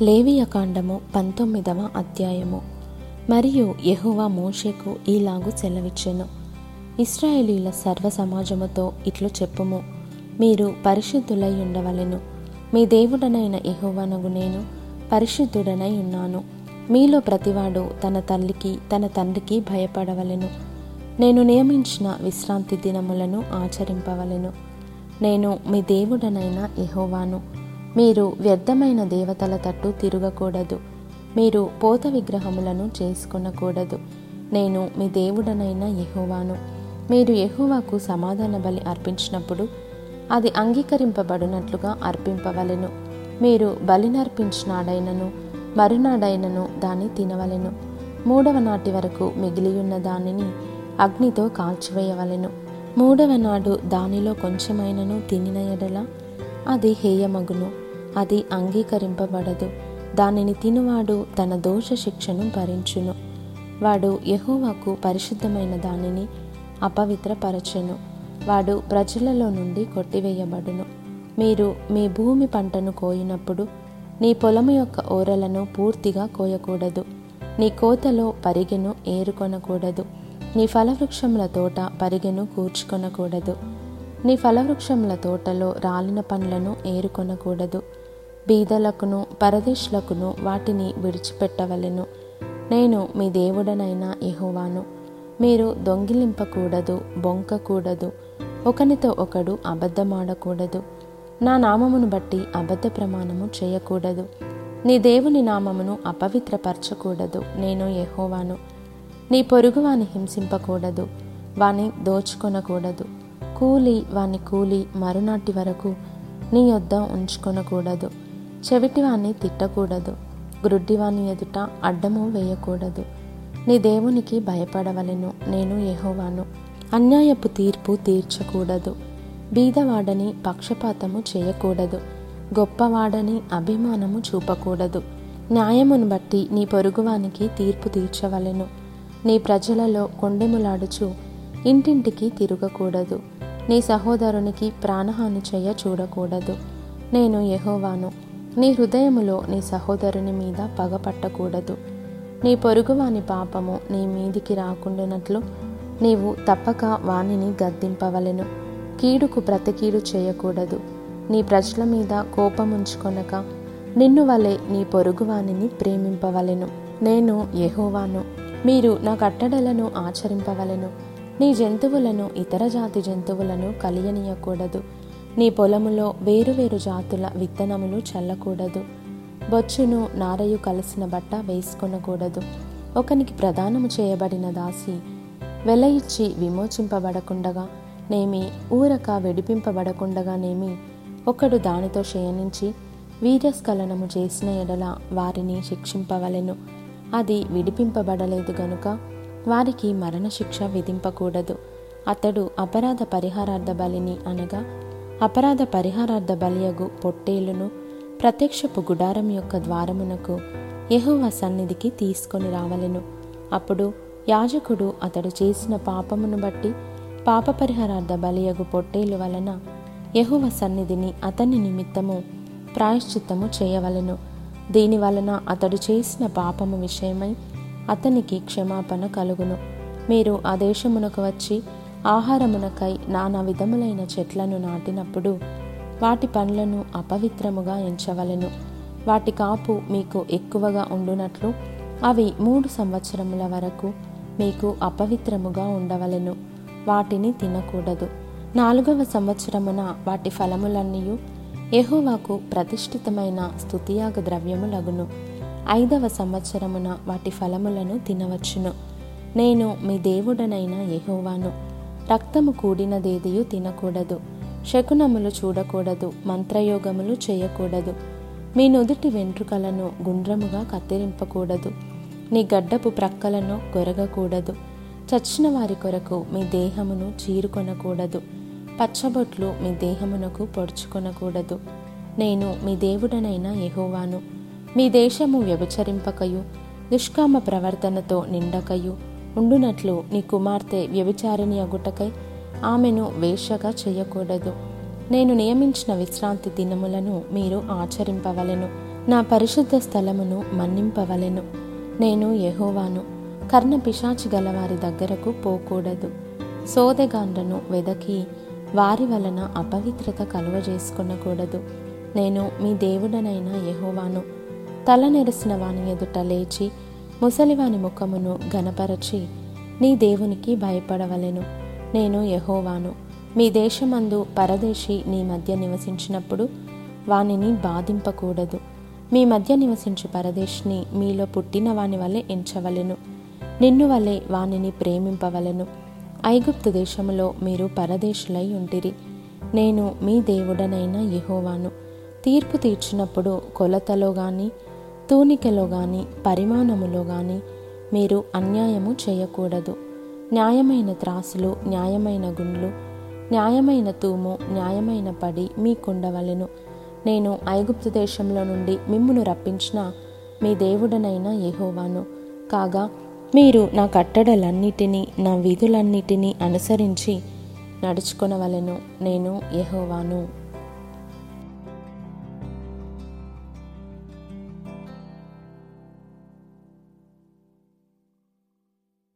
లేవియకాండము పంతొమ్మిదవ అధ్యాయము. మరియు యహువా మోషేకు ఈలాగు సెలవిచ్చెను. ఇస్రాయేలీల సర్వ సమాజముతో ఇట్లు చెప్పుము. మీరు పరిశుద్ధులై ఉండవలెను. మీ దేవుడనైన యహువనగు నేను పరిశుద్ధుడనై ఉన్నాను. మీలో ప్రతివాడు తన తల్లికి తన తండ్రికి భయపడవలెను. నేను నియమించిన విశ్రాంతి దినములను ఆచరింపవలెను. నేను మీ దేవుడనైన ఎహోవాను మీరు వ్యర్థమైన దేవతల తట్టు తిరగకూడదు. మీరు పోత విగ్రహములను చేసుకొనకూడదు. నేను మీ దేవుడనైన యహోవాను. మీరు యహోవాకు సమాధాన బలి అర్పించినప్పుడు అది అంగీకరింపబడినట్లుగా అర్పింపవలెను. మీరు బలినర్పించినాడైనను మరునాడైనను దాన్ని తినవలెను. మూడవ నాటి వరకు మిగిలియున్న దానిని అగ్నితో కాల్చివేయవలెను. మూడవ నాడు దానిలో కొంచెమైనను తినిన ఎడల అది హేయమగును. అది అంగీకరింపబడదు. దానిని తినువాడు తన దోష శిక్షను భరించును. వాడు యహోవాకు పరిశుద్ధమైన దానిని అపవిత్రపరచెను. వాడు ప్రజలలో నుండి కొట్టివేయబడును. మీరు మీ భూమి పంటను కోయినప్పుడు నీ పొలము యొక్క ఓరలను పూర్తిగా కోయకూడదు. నీ కోతలో పరిగెను ఏరుకొనకూడదు. నీ ఫలవృక్షముల తోట పరిగెను కూర్చుకొనకూడదు. నీ ఫలవృక్షముల తోటలో రాలిన పండ్లను ఏరుకొనకూడదు. బీదలకును పరదేశులకును వాటిని విడిచిపెట్టవలెను. నేను మీ దేవుడనైన యహోవాను. మీరు దొంగిలింపకూడదు బొంకకూడదు ఒకనితో ఒకడు అబద్ధమాడకూడదు. నా నామమును బట్టి అబద్ధ ప్రమాణము చేయకూడదు. నీ దేవుని నామమును అపవిత్రపరచకూడదు నేను ఎహోవాను నీ పొరుగువాని హింసింపకూడదు వాని దోచుకొనకూడదు. కూలి వాని కూలి మరునాటి వరకు నీ యొద్ద ఉంచుకొనకూడదు. చెవిటివాన్ని తిట్టకూడదు. గ్రుడ్డివాని ఎదుట అడ్డము వేయకూడదు. నీ దేవునికి భయపడవలెను. నేను ఎహోవాను అన్యాయపు తీర్పు తీర్చకూడదు. బీదవాడని పక్షపాతము చేయకూడదు. గొప్పవాడని అభిమానము చూపకూడదు. న్యాయమును బట్టి నీ పొరుగువానికి తీర్పు తీర్చవలెను. నీ ప్రజలలో కొండెములాడుచు ఇంటింటికి తిరగకూడదు. నీ సహోదరునికి ప్రాణహాని చేయ చూడకూడదు. నేను యహోవాను. నీ హృదయములో నీ సహోదరుని మీద పగపట్టకూడదు నీ పొరుగువాని పాపము నీ మీదికి రాకుండానట్లు నీవు తప్పక వానిని గద్దింపవలెను. కీడుకు ప్రతికీడు చేయకూడదు. నీ ప్రజల మీద కోపముంచుకొనక నిన్ను వలె నీ పొరుగువానిని ప్రేమింపవలెను. నేను యహోవాను. మీరు నా కట్టడలను ఆచరింపవలెను. నీ జంతువులను ఇతర జాతి జంతువులను కలియనీయకూడదు. నీ పొలములో వేరువేరు జాతుల విత్తనములు చల్లకూడదు. బొచ్చును నారయు కలిసిన బట్ట వేసుకొనకూడదు. ఒకనికి ప్రదానము చేయబడిన దాసి వెల ఇచ్చి విమోచింపబడకుండగా నేమి ఊరక వెడిపింపబడకుండగా నేమి ఒకడు దానితో శయనించి వీర్యస్ఖలనము చేసిన ఎడల వారిని శిక్షింపవలెను. అది విడిపింపబడలేదు గనుక వారికి మరణశిక్ష విధింపకూడదు. అతడు అపరాధ పరిహారార్థ బలిని అనగా అపరాధ పరిహారార్థ బలియగు పొట్టేలును ప్రత్యక్షపు గుడారం యొక్క ద్వారమునకు యెహోవా సన్నిధికి తీసుకొని రావలెను. అప్పుడు యాజకుడు అతడు చేసిన పాపమును బట్టి పాప పరిహారార్థ బలియగు పొట్టేలు వలన యహువ సన్నిధిని అతని నిమిత్తము ప్రాయశ్చిత్తము చేయవలెను. దీని వలన అతడు చేసిన పాపము విషయమై అతనికి క్షమాపణ కలుగును. మీరు ఆ దేశమునకు వచ్చి ఆహారమునకై నానా విధములైన చెట్లను నాటినప్పుడు వాటి పండ్లను అపవిత్రముగా ఎంచవలెను. వాటి కాపు మీకు ఎక్కువగా ఉండునట్లు అవి మూడు సంవత్సరముల వరకు మీకు అపవిత్రముగా ఉండవలెను. వాటిని తినకూడదు. నాలుగవ సంవత్సరమున వాటి ఫలములన్నీ ఎహోవాకు ప్రతిష్ఠితమైన ద్రవ్యము ద్రవ్యములగును. ఐదవ సంవత్సరమున వాటి ఫలములను తినవచ్చును. నేను మీ దేవుడనైన ఎహోవాను రక్తము కూడినదేదియు తినకూడదు. శకునములు చూడకూడదు. మంత్రయోగములు చేయకూడదు. మీ నుదుటి వెంట్రుకలను గుండ్రముగా కత్తిరింపకూడదు. నీ గడ్డపు ప్రక్కలను కొరగకూడదు చచ్చిన వారి కొరకు మీ దేహమును చీరుకొనకూడదు. పచ్చబొట్లు మీ దేహమునకు పొడుచుకొనకూడదు. నేను మీ దేవుడనైన ఎహోవాను మీ దేశము వ్యభిచరింపకయు. దుష్కామ ప్రవర్తనతో నిండకయు. ఉండునట్లు నీ కుమార్తె వ్యభిచారిణి అగుటకై ఆమెను వేషగా చేయకూడదు. నేను నియమించిన విశ్రాంతి దినములను మీరు ఆచరింపవలెను. నా పరిశుద్ధ స్థలమును మన్నింపవలెను. నేను యహోవాను. కర్ణ పిశాచి గలవారి దగ్గరకు పోకూడదు. సోదెగాండ్రను వెదకి వారి వలన అపవిత్రత కలువజేసుకొనకూడదు నేను మీ దేవుడనైన యహోవాను. తల నెరిసిన వాని ఎదుట లేచి ముసలివాని ముఖమును గనపరచి నీ దేవునికి భయపడవలెను. నేను యహోవాను. మీ దేశమందు పరదేశి నీ మధ్య నివసించినప్పుడు వానిని బాధింపకూడదు. మీ మధ్య నివసించు పరదేశిని మీలో పుట్టిన వాని వలె ఎంచవలెను. నిన్ను వలె వానిని ప్రేమింపవలెను. ఐగుప్తు దేశములో మీరు పరదేశులై ఉంటిరి. నేను మీ దేవుడనైన యహోవాను. తీర్పు తీర్చినప్పుడు కొలతలో గాని తూనికలో గాని పరిమాణములో గాని మీరు అన్యాయము చేయకూడదు. న్యాయమైన త్రాసులు న్యాయమైన గుండ్లు న్యాయమైన తూము న్యాయమైన పడి మీకుండవలెను నేను ఐగుప్తు దేశంలో నుండి మిమ్మును రప్పించిన మీ దేవుడనైన యహోవాను. కాగా మీరు నా కట్టడలన్నిటినీ నా విధులన్నిటినీ అనుసరించి నడుచుకొనవలెను నేను యహోవాను.